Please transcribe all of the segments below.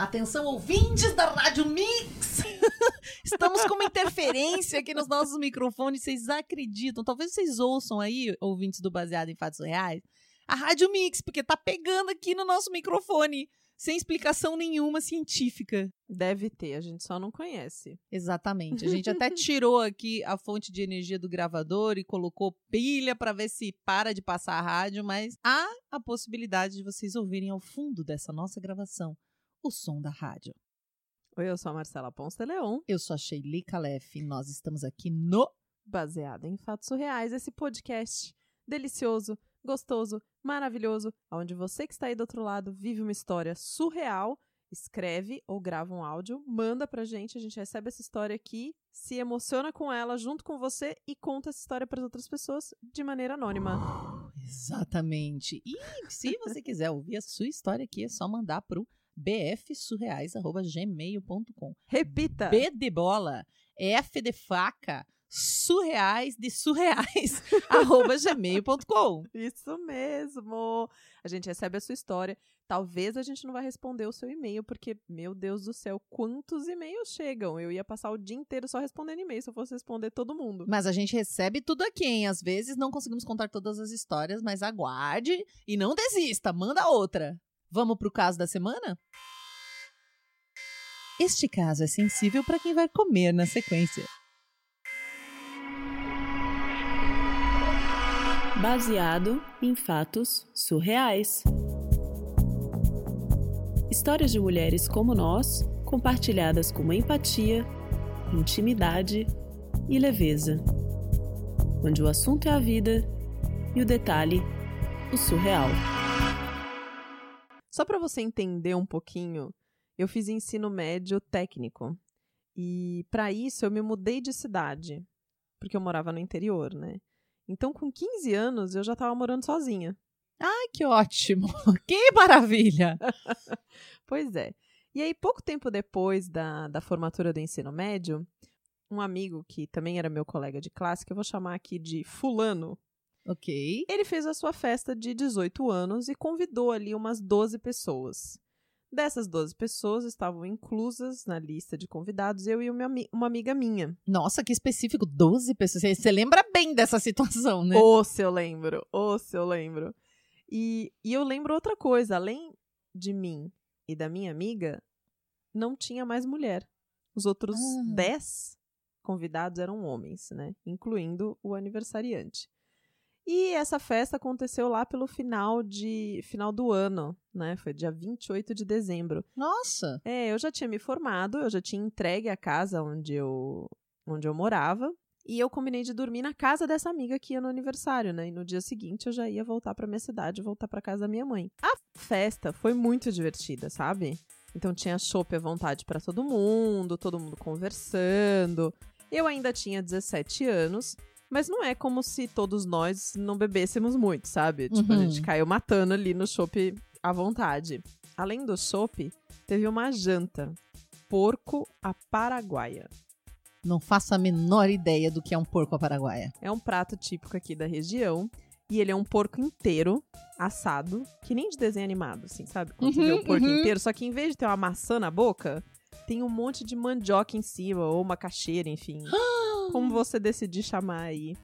Atenção, ouvintes da Rádio Mix! Estamos com uma interferência aqui nos nossos microfones, vocês acreditam? Talvez vocês ouçam aí, ouvintes do Baseado em Fatos Reais, a Rádio Mix, porque tá pegando aqui no nosso microfone, sem explicação nenhuma científica. Deve ter, a gente só não conhece. Exatamente. A gente até tirou aqui a fonte de energia do gravador e colocou pilha para ver se para de passar a rádio, mas há a possibilidade de vocês ouvirem ao fundo dessa nossa gravação o som da rádio. Oi, eu sou a Marcela Ponce de Leon. Eu sou a Sheili Calef e nós estamos aqui no Baseado em Fatos Surreais, esse podcast delicioso, gostoso, maravilhoso, onde você que está aí do outro lado vive uma história surreal, escreve ou grava um áudio, manda pra gente, a gente recebe essa história aqui, se emociona com ela junto com você e conta essa história para outras pessoas de maneira anônima. Exatamente. E se você quiser ouvir a sua história aqui, é só mandar pro bfsurreais@gmail.com. Repita. B de bola, F de faca, surreais de surreais, arroba gmail.com. Isso mesmo. A gente recebe a sua história. Talvez a gente não vai responder o seu e-mail, porque, meu Deus do céu, quantos e-mails chegam? Eu ia passar o dia inteiro só respondendo e-mail se eu fosse responder todo mundo. Mas a gente recebe tudo aqui, hein? Às vezes não conseguimos contar todas as histórias, mas aguarde e não desista, manda outra. Vamos pro caso da semana? Este caso é sensível para quem vai comer na sequência. Baseado em fatos surreais. Histórias de mulheres como nós, compartilhadas com empatia, intimidade e leveza. Onde o assunto é a vida e o detalhe, o surreal. Só para você entender um pouquinho, eu fiz ensino médio técnico. E para isso eu me mudei de cidade, porque eu morava no interior, né? Então, com 15 anos, eu já estava morando sozinha. Ai, que ótimo! Que maravilha! pois é. E aí, pouco tempo depois da, da formatura do ensino médio, um amigo que também era meu colega de classe, que eu vou chamar aqui de Fulano, Ok. ele fez a sua festa de 18 anos e convidou ali umas 12 pessoas. Dessas 12 pessoas estavam inclusas na lista de convidados eu e uma, uma amiga minha. Nossa, que específico. 12 pessoas. Você- lembra bem dessa situação, né? Ô, se eu lembro, ô, se eu lembro. E, e eu lembro outra coisa, além de mim e da minha amiga, não tinha mais mulher. Os outros Ah. 10 convidados eram homens, né? Incluindo o aniversariante. E essa festa aconteceu lá pelo final de final do ano, né? Foi dia 28 de dezembro. Nossa! É, eu já tinha me formado, eu já tinha entregue a casa onde eu, onde eu morava. E eu combinei de dormir na casa dessa amiga que ia no aniversário, né? E no dia seguinte eu já ia voltar pra minha cidade, voltar pra casa da minha mãe. A festa foi muito divertida, sabe? Então tinha chopp à vontade pra todo mundo, todo mundo conversando. Eu ainda tinha 17 anos, mas não é como se todos nós não bebêssemos muito, sabe? Tipo, a Uhum. gente caiu matando ali no chopp à vontade. Além do chopp, teve uma janta. Porco à paraguaia. Não faço a menor ideia do que é um porco à paraguaia. É um prato típico aqui da região. E ele é um porco inteiro, assado, que nem de desenho animado, assim, sabe? Quando você vê Uhum, o porco uhum. inteiro, só que em vez de ter uma maçã na boca, tem um monte de mandioca em cima, ou macaxeira, enfim. Como você decidir chamar aí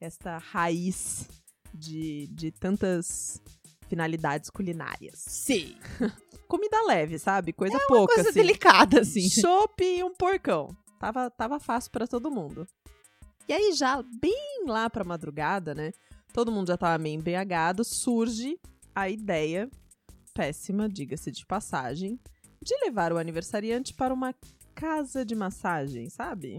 esta raiz de, de tantas finalidades culinárias. Sim. Comida leve, sabe? Coisa pouca, É Coisa assim. delicada, assim. Chopp e um porcão. Tava, tava fácil pra todo mundo. E aí, já bem lá pra madrugada, né? Todo mundo já tava meio embriagado. Surge a ideia, péssima, diga-se de passagem, de levar o aniversariante para uma casa de massagem, sabe?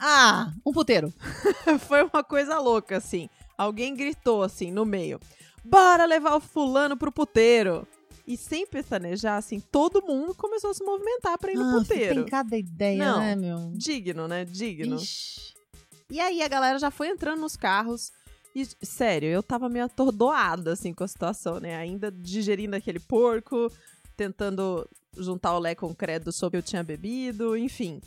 Ah, um puteiro. Foi uma coisa louca, assim. Alguém gritou assim no meio: Bora levar o fulano pro puteiro! E sem pestanejar, assim, todo mundo começou a se movimentar pra ir no Ah, puteiro. Tem cada ideia, Não. né, meu? Digno, né? Digno. Ixi. E aí a galera já foi entrando nos carros. E, sério, eu tava meio atordoada, assim, com a situação, né? Ainda digerindo aquele porco, tentando juntar o lé com o credo sobre o que eu tinha bebido, enfim.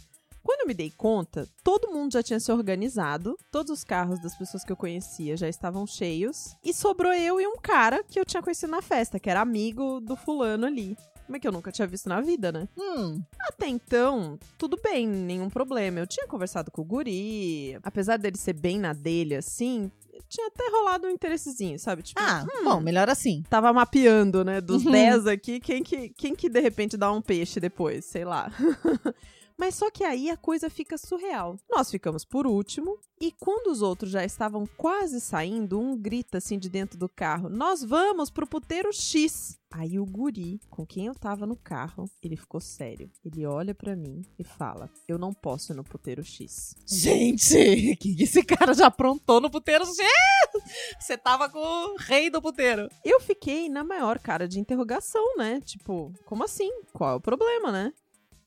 Quando eu me dei conta, todo mundo já tinha se organizado, todos os carros das pessoas que eu conhecia já estavam cheios, e sobrou eu e um cara que eu tinha conhecido na festa, que era amigo do fulano ali. Como é que eu nunca tinha visto na vida, né? Hum, Até então, tudo bem, nenhum problema. Eu tinha conversado com o guri, apesar dele ser bem na dele, assim, tinha até rolado um interessezinho, sabe? Tipo, ah, bom, melhor assim. tava mapeando, né? Dos Uhum. 10 aqui, quem que, quem que de repente dá um peixe depois, sei lá. Mas só que aí a coisa fica surreal. Nós ficamos por último, e quando os outros já estavam quase saindo, um grita assim de dentro do carro: Nós vamos pro puteiro X. Aí o guri, com quem eu tava no carro, ele ficou sério. Ele olha pra mim e fala: Eu não posso ir no puteiro X. Gente, que esse cara já aprontou no puteiro? Gente, Você tava com o rei do puteiro. Eu fiquei na maior cara de interrogação, né? Tipo, como assim? Qual é o problema, né?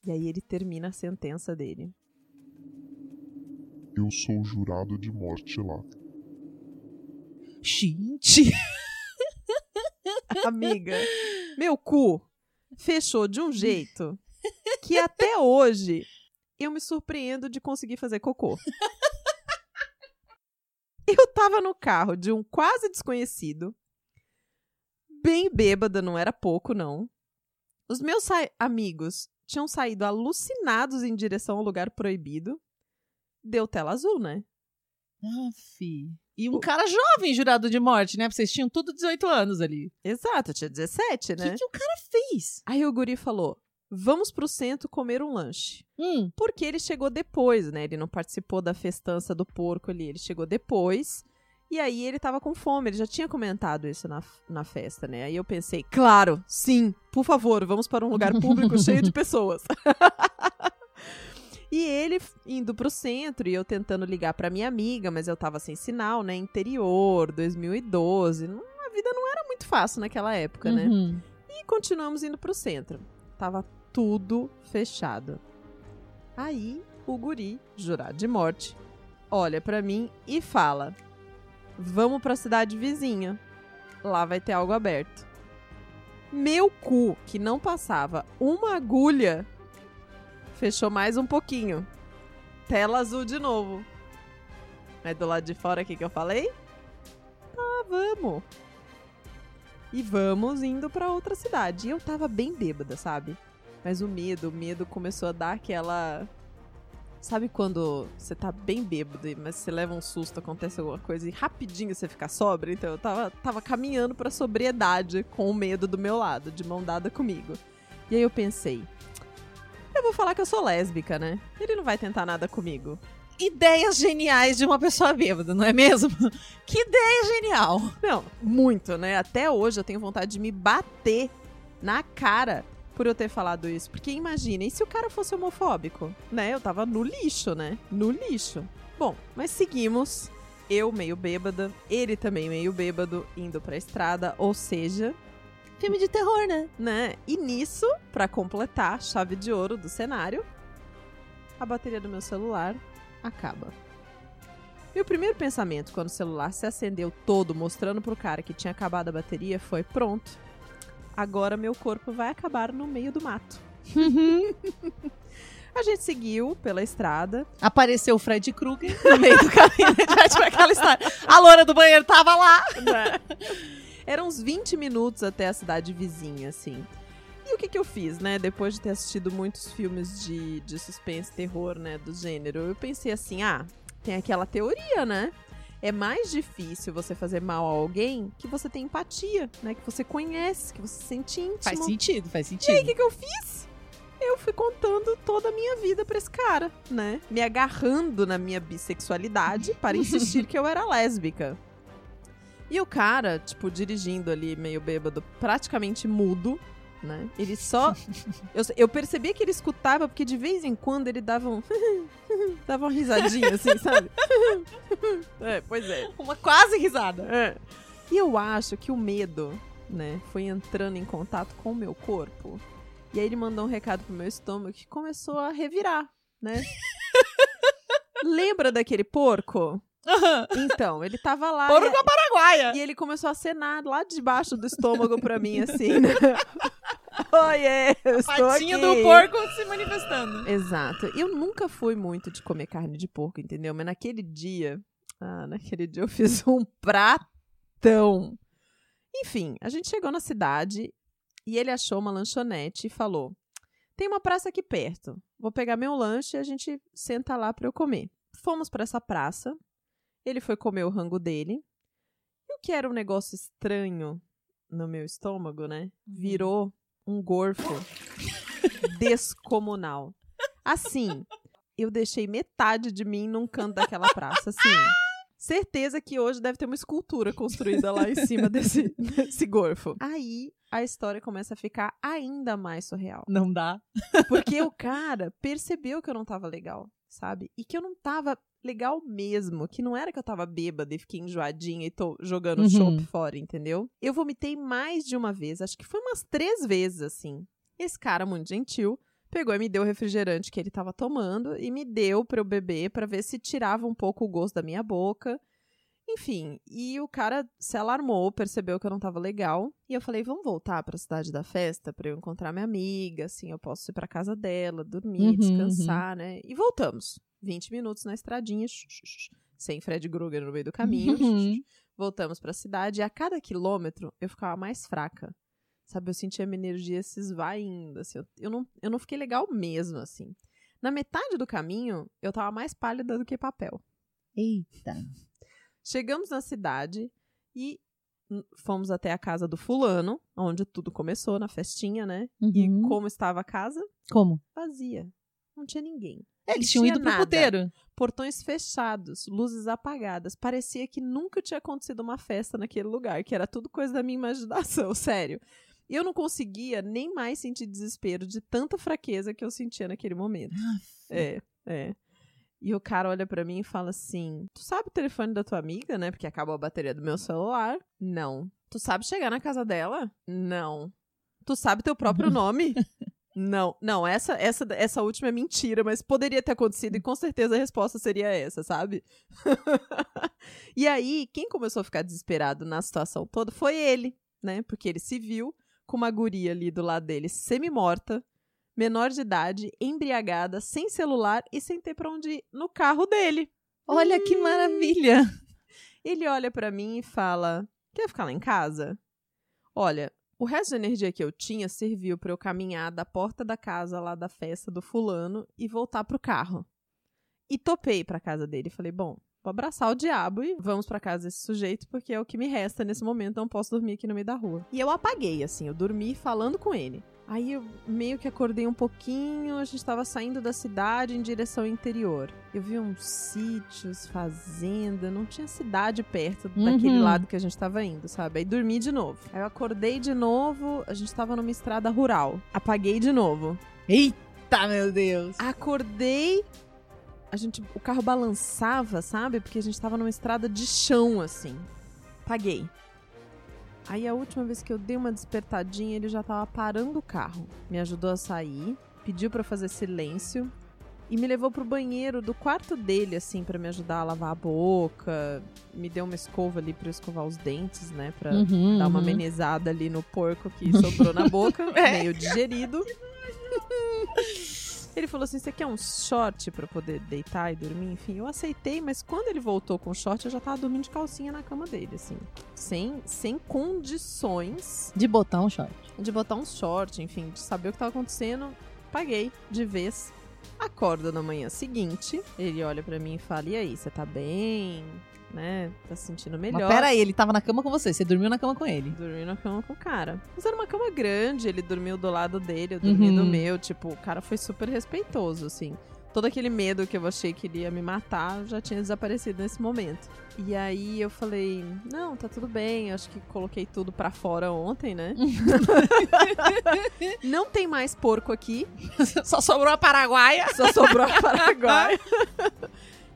E aí ele termina a sentença dele. Eu sou jurado de morte lá. Gente, Amiga, meu cu fechou de um jeito que até hoje eu me surpreendo de conseguir fazer cocô. Eu tava no carro de um quase desconhecido, bem bêbada, não era pouco, não. Os meus amigos tinham saído alucinados em direção ao lugar proibido. Deu tela azul, né? Aff. E um cara jovem jurado de morte, né? Vocês tinham tudo 18 anos ali. Exato, tinha 17, O né? que, que o cara fez? Aí o guri falou: vamos pro centro comer um lanche. Hum, Porque ele chegou depois, né? Ele não participou da festança do porco ali, ele chegou depois. E aí ele tava com fome, ele já tinha comentado isso na, na festa, né? Aí eu pensei, claro, sim, por favor, vamos para um lugar público cheio de pessoas. e ele indo pro centro e eu tentando ligar pra minha amiga, mas eu tava sem sinal, né? Interior, 2012. não- a vida não era muito fácil naquela época, né? uhum. E continuamos indo pro centro. Tava tudo fechado. Aí o guri, jurado de morte, olha pra mim e fala: Vamos pra cidade vizinha. Lá vai ter algo aberto. Meu cu, que não passava uma agulha, fechou mais um pouquinho. Tela azul de novo. Mas do lado de fora, o que, eu falei? Ah, vamos. E vamos indo pra outra cidade. E eu tava bem bêbada, sabe? Mas o medo, o medo começou a dar aquela. Sabe quando você tá bem bêbado, mas você leva um susto, acontece alguma coisa e rapidinho você fica sóbrio? Então eu tava, tava caminhando pra sobriedade com o medo do meu lado, de mão dada comigo. E aí eu pensei. Eu vou falar que eu sou lésbica, né? Ele não vai tentar nada comigo. Ideias geniais de uma pessoa bêbada, não é mesmo? Que ideia genial. Não, muito, né? Até hoje eu tenho vontade de me bater na cara por eu ter falado isso. Porque e se o cara fosse homofóbico? Né? Eu tava no lixo, né? No lixo. Bom, mas seguimos. Eu meio bêbada, ele também meio bêbado, indo pra estrada, ou seja, Filme de terror, né? né? E nisso, pra completar, chave de ouro do cenário, a bateria do meu celular acaba. Meu primeiro pensamento quando o celular se acendeu todo, mostrando pro cara que tinha acabado a bateria, foi: pronto. Agora meu corpo vai acabar no meio do mato. A gente seguiu pela estrada. Apareceu o Fred Krueger no meio do caminho. né? Tipo aquela história. A loura do banheiro tava lá. né? Eram uns 20 minutos até a cidade vizinha, assim. E o que, que eu fiz, né? Depois de ter assistido muitos filmes de, de suspense terror, né? Do gênero, eu pensei assim: ah, tem aquela teoria, né? É mais difícil você fazer mal a alguém que você tem empatia, né? Que você conhece, que você se sente íntimo. Faz sentido, faz E aí, o sentido. que, que eu fiz? Eu fui contando toda a minha vida pra esse cara, né? Me agarrando na minha bissexualidade para insistir que eu era lésbica. E o cara, tipo, dirigindo ali, meio bêbado, praticamente mudo, né? Ele só. eu, eu percebia que ele escutava, porque de vez em quando ele dava um. dava uma risadinha, assim, sabe? é, pois é. Uma quase risada. É. E eu acho que o medo, né, foi entrando em contato com o meu corpo. E aí ele mandou um recado pro meu estômago que começou a revirar, né? Lembra daquele porco? Então, ele tava lá. Porco e, paraguaia. e ele começou a acenar lá debaixo do estômago pra mim, assim, né? Oiê, eu estou Patinha aqui. do porco se manifestando. Exato. Eu nunca fui muito de comer carne de porco, entendeu? Mas naquele dia, ah, naquele dia eu fiz um pratão. Enfim, a gente chegou na cidade E ele achou uma lanchonete e falou: Tem uma praça aqui perto. Vou pegar meu lanche e a gente senta lá para eu comer. Fomos para essa praça. Ele foi comer o rango dele. E o que era um negócio estranho no meu estômago, né? Virou um gorfo descomunal. Assim, eu deixei metade de mim num canto daquela praça, assim. Certeza que hoje deve ter uma escultura construída lá em cima desse, desse gorfo. Aí a história começa a ficar ainda mais surreal. Não dá. Porque o cara percebeu que eu não tava legal, sabe? E que eu não tava legal mesmo. Que não era que eu tava bêbada e fiquei enjoadinha e tô jogando Uhum. chopp fora, entendeu? Eu vomitei mais de uma vez, acho que foi umas três vezes assim. Esse cara, muito gentil, pegou e me deu o refrigerante que ele tava tomando e me deu pra eu beber pra ver se tirava um pouco o gosto da minha boca. Enfim, e o cara se alarmou, percebeu que eu não tava legal. E eu falei, vamos voltar pra cidade da festa pra eu encontrar minha amiga, assim, eu posso ir pra casa dela, dormir, Uhum, descansar, né? E voltamos. 20 minutos na estradinha, sem Fred Krueger no meio do caminho. Uhum. Voltamos pra cidade e a cada quilômetro eu ficava mais fraca. Sabe, eu sentia minha energia se esvaindo, assim. Eu, eu, não, eu não fiquei legal mesmo, assim. Na metade do caminho, eu tava mais pálida do que papel. Eita. Chegamos na cidade e fomos até a casa do fulano, onde tudo começou, na festinha, né? E Uhum. como estava a casa? Como? Vazia. Não tinha ninguém. Eles Não tinham tinha ido pro nada. puteiro. Portões fechados, luzes apagadas. Parecia que nunca tinha acontecido uma festa naquele lugar, que era tudo coisa da minha imaginação, sério. E eu não conseguia nem mais sentir desespero de tanta fraqueza que eu sentia naquele momento. É, é. E o cara olha pra mim e fala assim: Tu sabe o telefone da tua amiga, né? Porque acabou a bateria do meu celular? Não. Tu sabe chegar na casa dela? Não. Tu sabe teu próprio nome? Não, não, essa, essa, essa última é mentira, mas poderia ter acontecido e com certeza a resposta seria essa, sabe? e aí, quem começou a ficar desesperado na situação toda foi ele, né? Porque ele se viu com uma guria ali do lado dele, semi-morta, menor de idade, embriagada, sem celular e sem ter pra onde ir no carro dele. Olha que maravilha. Ele olha pra mim e fala: Quer ficar lá em casa? Olha, o resto da energia que eu tinha serviu pra eu caminhar da porta da casa lá da festa do fulano e voltar pro carro. E topei pra casa dele. Falei: Bom, vou abraçar o diabo e vamos pra casa desse sujeito porque é o que me resta nesse momento. Não posso dormir aqui no meio da rua. E eu apaguei, assim, eu dormi falando com ele. Aí eu meio que acordei um pouquinho, a gente tava saindo da cidade em direção ao interior. Eu vi uns sítios, fazenda, não tinha cidade perto daquele Uhum. lado que a gente tava indo, sabe? Aí dormi de novo. Aí eu acordei de novo, a gente tava numa estrada rural. Apaguei de novo. Eita, meu Deus. Acordei, a gente, o carro balançava, sabe? Porque a gente tava numa estrada de chão, assim. Paguei. Aí a última vez que eu dei uma despertadinha, ele já tava parando o carro. Me ajudou a sair, pediu pra eu fazer silêncio e me levou pro banheiro do quarto dele, assim, pra me ajudar a lavar a boca. Me deu uma escova ali pra eu escovar os dentes, né? Pra Uhum, dar uma uhum. amenizada ali no porco que sobrou na boca, meio digerido. Ele falou assim: você quer um short pra poder deitar e dormir? Enfim, eu aceitei, mas quando ele voltou com o short, eu já tava dormindo de calcinha na cama dele, assim. Sem, sem condições De botar um short. de botar um short, enfim, de saber o que tava acontecendo. Paguei de vez. Acordo na manhã seguinte, ele olha pra mim e fala: E aí, você tá bem? Né? Tá se sentindo melhor? Mas pera aí, ele tava na cama com você. Você dormiu na cama com ele. Dormi na cama com o cara. Mas era uma cama grande, ele dormiu do lado dele, eu dormi Uhum. no meu. Tipo, o cara foi super respeitoso, assim. Todo aquele medo que eu achei que ele ia me matar já tinha desaparecido nesse momento. E aí eu falei: Não, tá tudo bem, acho que coloquei tudo pra fora ontem, né? Não tem mais porco aqui, Só sobrou a paraguaia. só sobrou a Paraguai.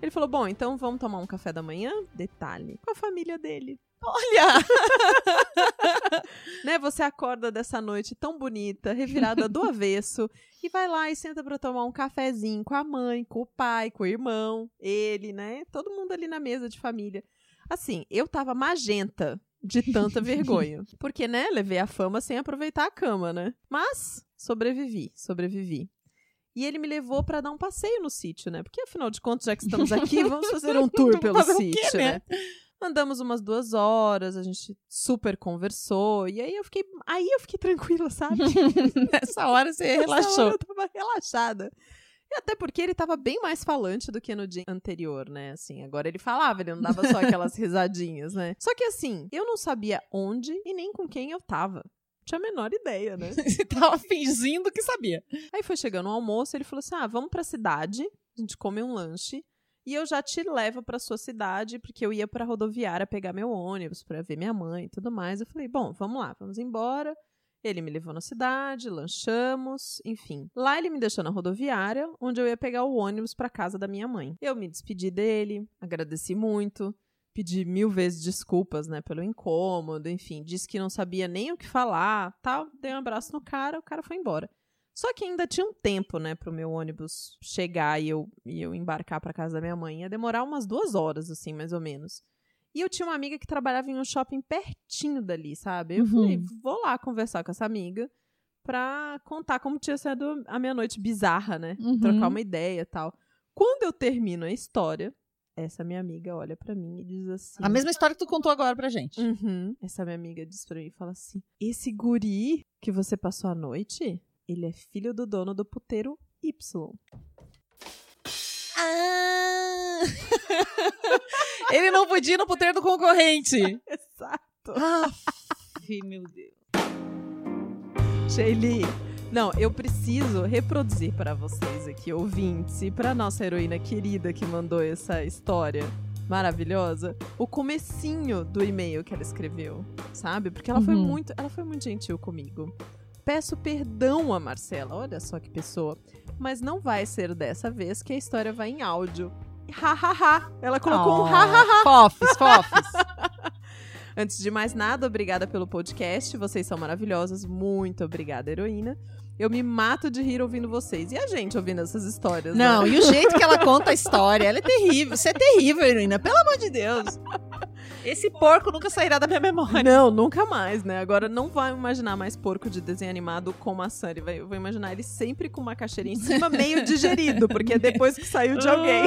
Ele falou: Bom, então vamos tomar um café da manhã? Detalhe: com a família dele. Olha! né? Você acorda dessa noite tão bonita, revirada do avesso, e vai lá e senta pra tomar um cafezinho com a mãe, com o pai, com o irmão, ele, né? Todo mundo ali na mesa de família. Assim, eu tava magenta de tanta vergonha. Porque, né, levei a fama sem aproveitar a cama, né? Mas sobrevivi, sobrevivi. E ele me levou pra dar um passeio no sítio, né? Porque afinal de contas, já que estamos aqui, vamos fazer um tour pelo Fazer o quê, sítio, né? né? Andamos umas duas horas, a gente super conversou. E aí eu fiquei. Aí eu fiquei tranquila, sabe? Nessa hora você Nessa relaxou. hora eu tava relaxada. E até porque ele tava bem mais falante do que no dia anterior, né? Assim, agora ele falava, ele não dava só aquelas risadinhas, né? Só que assim, eu não sabia onde e nem com quem eu tava. Tinha a menor ideia, né? Você tava fingindo que sabia. Aí foi chegando o almoço, ele falou assim: ah, vamos pra cidade, a gente come um lanche. E eu já te levo pra sua cidade, porque eu ia pra rodoviária pegar meu ônibus pra ver minha mãe e tudo mais. Eu falei, bom, vamos lá, vamos embora. Ele me levou na cidade, lanchamos, enfim. Lá ele me deixou na rodoviária, onde eu ia pegar o ônibus pra casa da minha mãe. Eu me despedi dele, agradeci muito, pedi mil vezes desculpas, né, pelo incômodo, enfim, disse que não sabia nem o que falar, tal, dei um abraço no cara, o cara foi embora. Só que ainda tinha um tempo, né, pro meu ônibus chegar e eu, e eu embarcar pra casa da minha mãe. Ia demorar umas duas horas, assim, mais ou menos. E eu tinha uma amiga que trabalhava em um shopping pertinho dali, sabe? Eu Uhum. falei, vou lá conversar com essa amiga pra contar como tinha sido a minha noite bizarra, né? Uhum. Trocar uma ideia e tal. Quando eu termino a história, essa minha amiga olha pra mim e diz assim... A mesma história que tu contou agora pra gente. Uhum. Essa minha amiga diz pra mim e fala assim: Esse guri que você passou a noite, ele é filho do dono do puteiro Y. Ah! Ele não podia ir no puteiro do concorrente. Exato. Ah, meu Deus. Shelly. Não, eu preciso reproduzir para vocês aqui, ouvintes, e pra nossa heroína querida que mandou essa história maravilhosa, o comecinho do e-mail que ela escreveu, sabe? Porque ela foi Uhum. muito, ela foi muito gentil comigo. Peço perdão a Marcela, olha só que pessoa, mas não vai ser dessa vez que a história vai em áudio. Ha ha ha. Ela colocou um ha ha ha. Fofes, fofes. Antes de mais nada, obrigada pelo podcast. Vocês são maravilhosas. Muito obrigada, heroína. Eu me mato de rir ouvindo vocês. E a gente ouvindo essas histórias? né? Não, e o jeito que ela conta a história, ela é terrível. Você é terrível, heroína. Pelo amor de Deus. Esse porco nunca sairá da minha memória. Não, nunca mais, né? Agora não vai imaginar mais porco de desenho animado com maçã. Ele vai, eu vou imaginar ele sempre com uma caixeirinha em cima, meio digerido, porque é depois que saiu de alguém.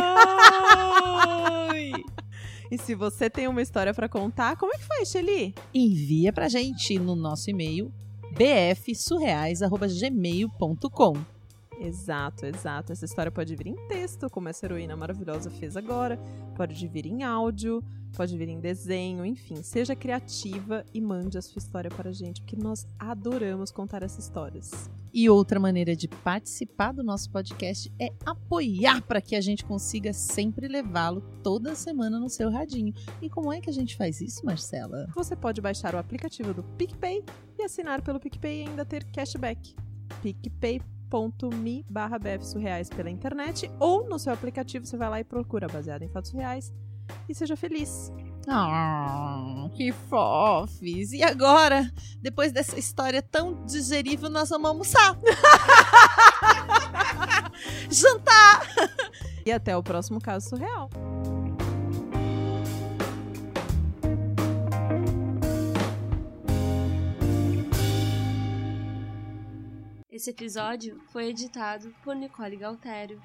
E se você tem uma história pra contar, como é que faz, Shelly? Envia pra gente no nosso e-mail bfsurreais.gmail.com Exato, exato. Essa história pode vir em texto, como essa heroína maravilhosa fez agora. Pode vir em áudio, pode vir em desenho, enfim. Seja criativa e mande a sua história para a gente, porque nós adoramos contar essas histórias. E outra maneira de participar do nosso podcast é apoiar para que a gente consiga sempre levá-lo toda semana no seu radinho. E como é que a gente faz isso, Marcela? Você pode baixar o aplicativo do PicPay e assinar pelo PicPay e ainda ter cashback. picpay.me barra surreais pela internet ou no seu aplicativo você vai lá e procura baseado em fatos reais e seja feliz. Que fofes! E agora, depois dessa história tão digerível, nós vamos almoçar. Jantar! E até o próximo caso surreal. Esse episódio foi editado por Nicole Galtério.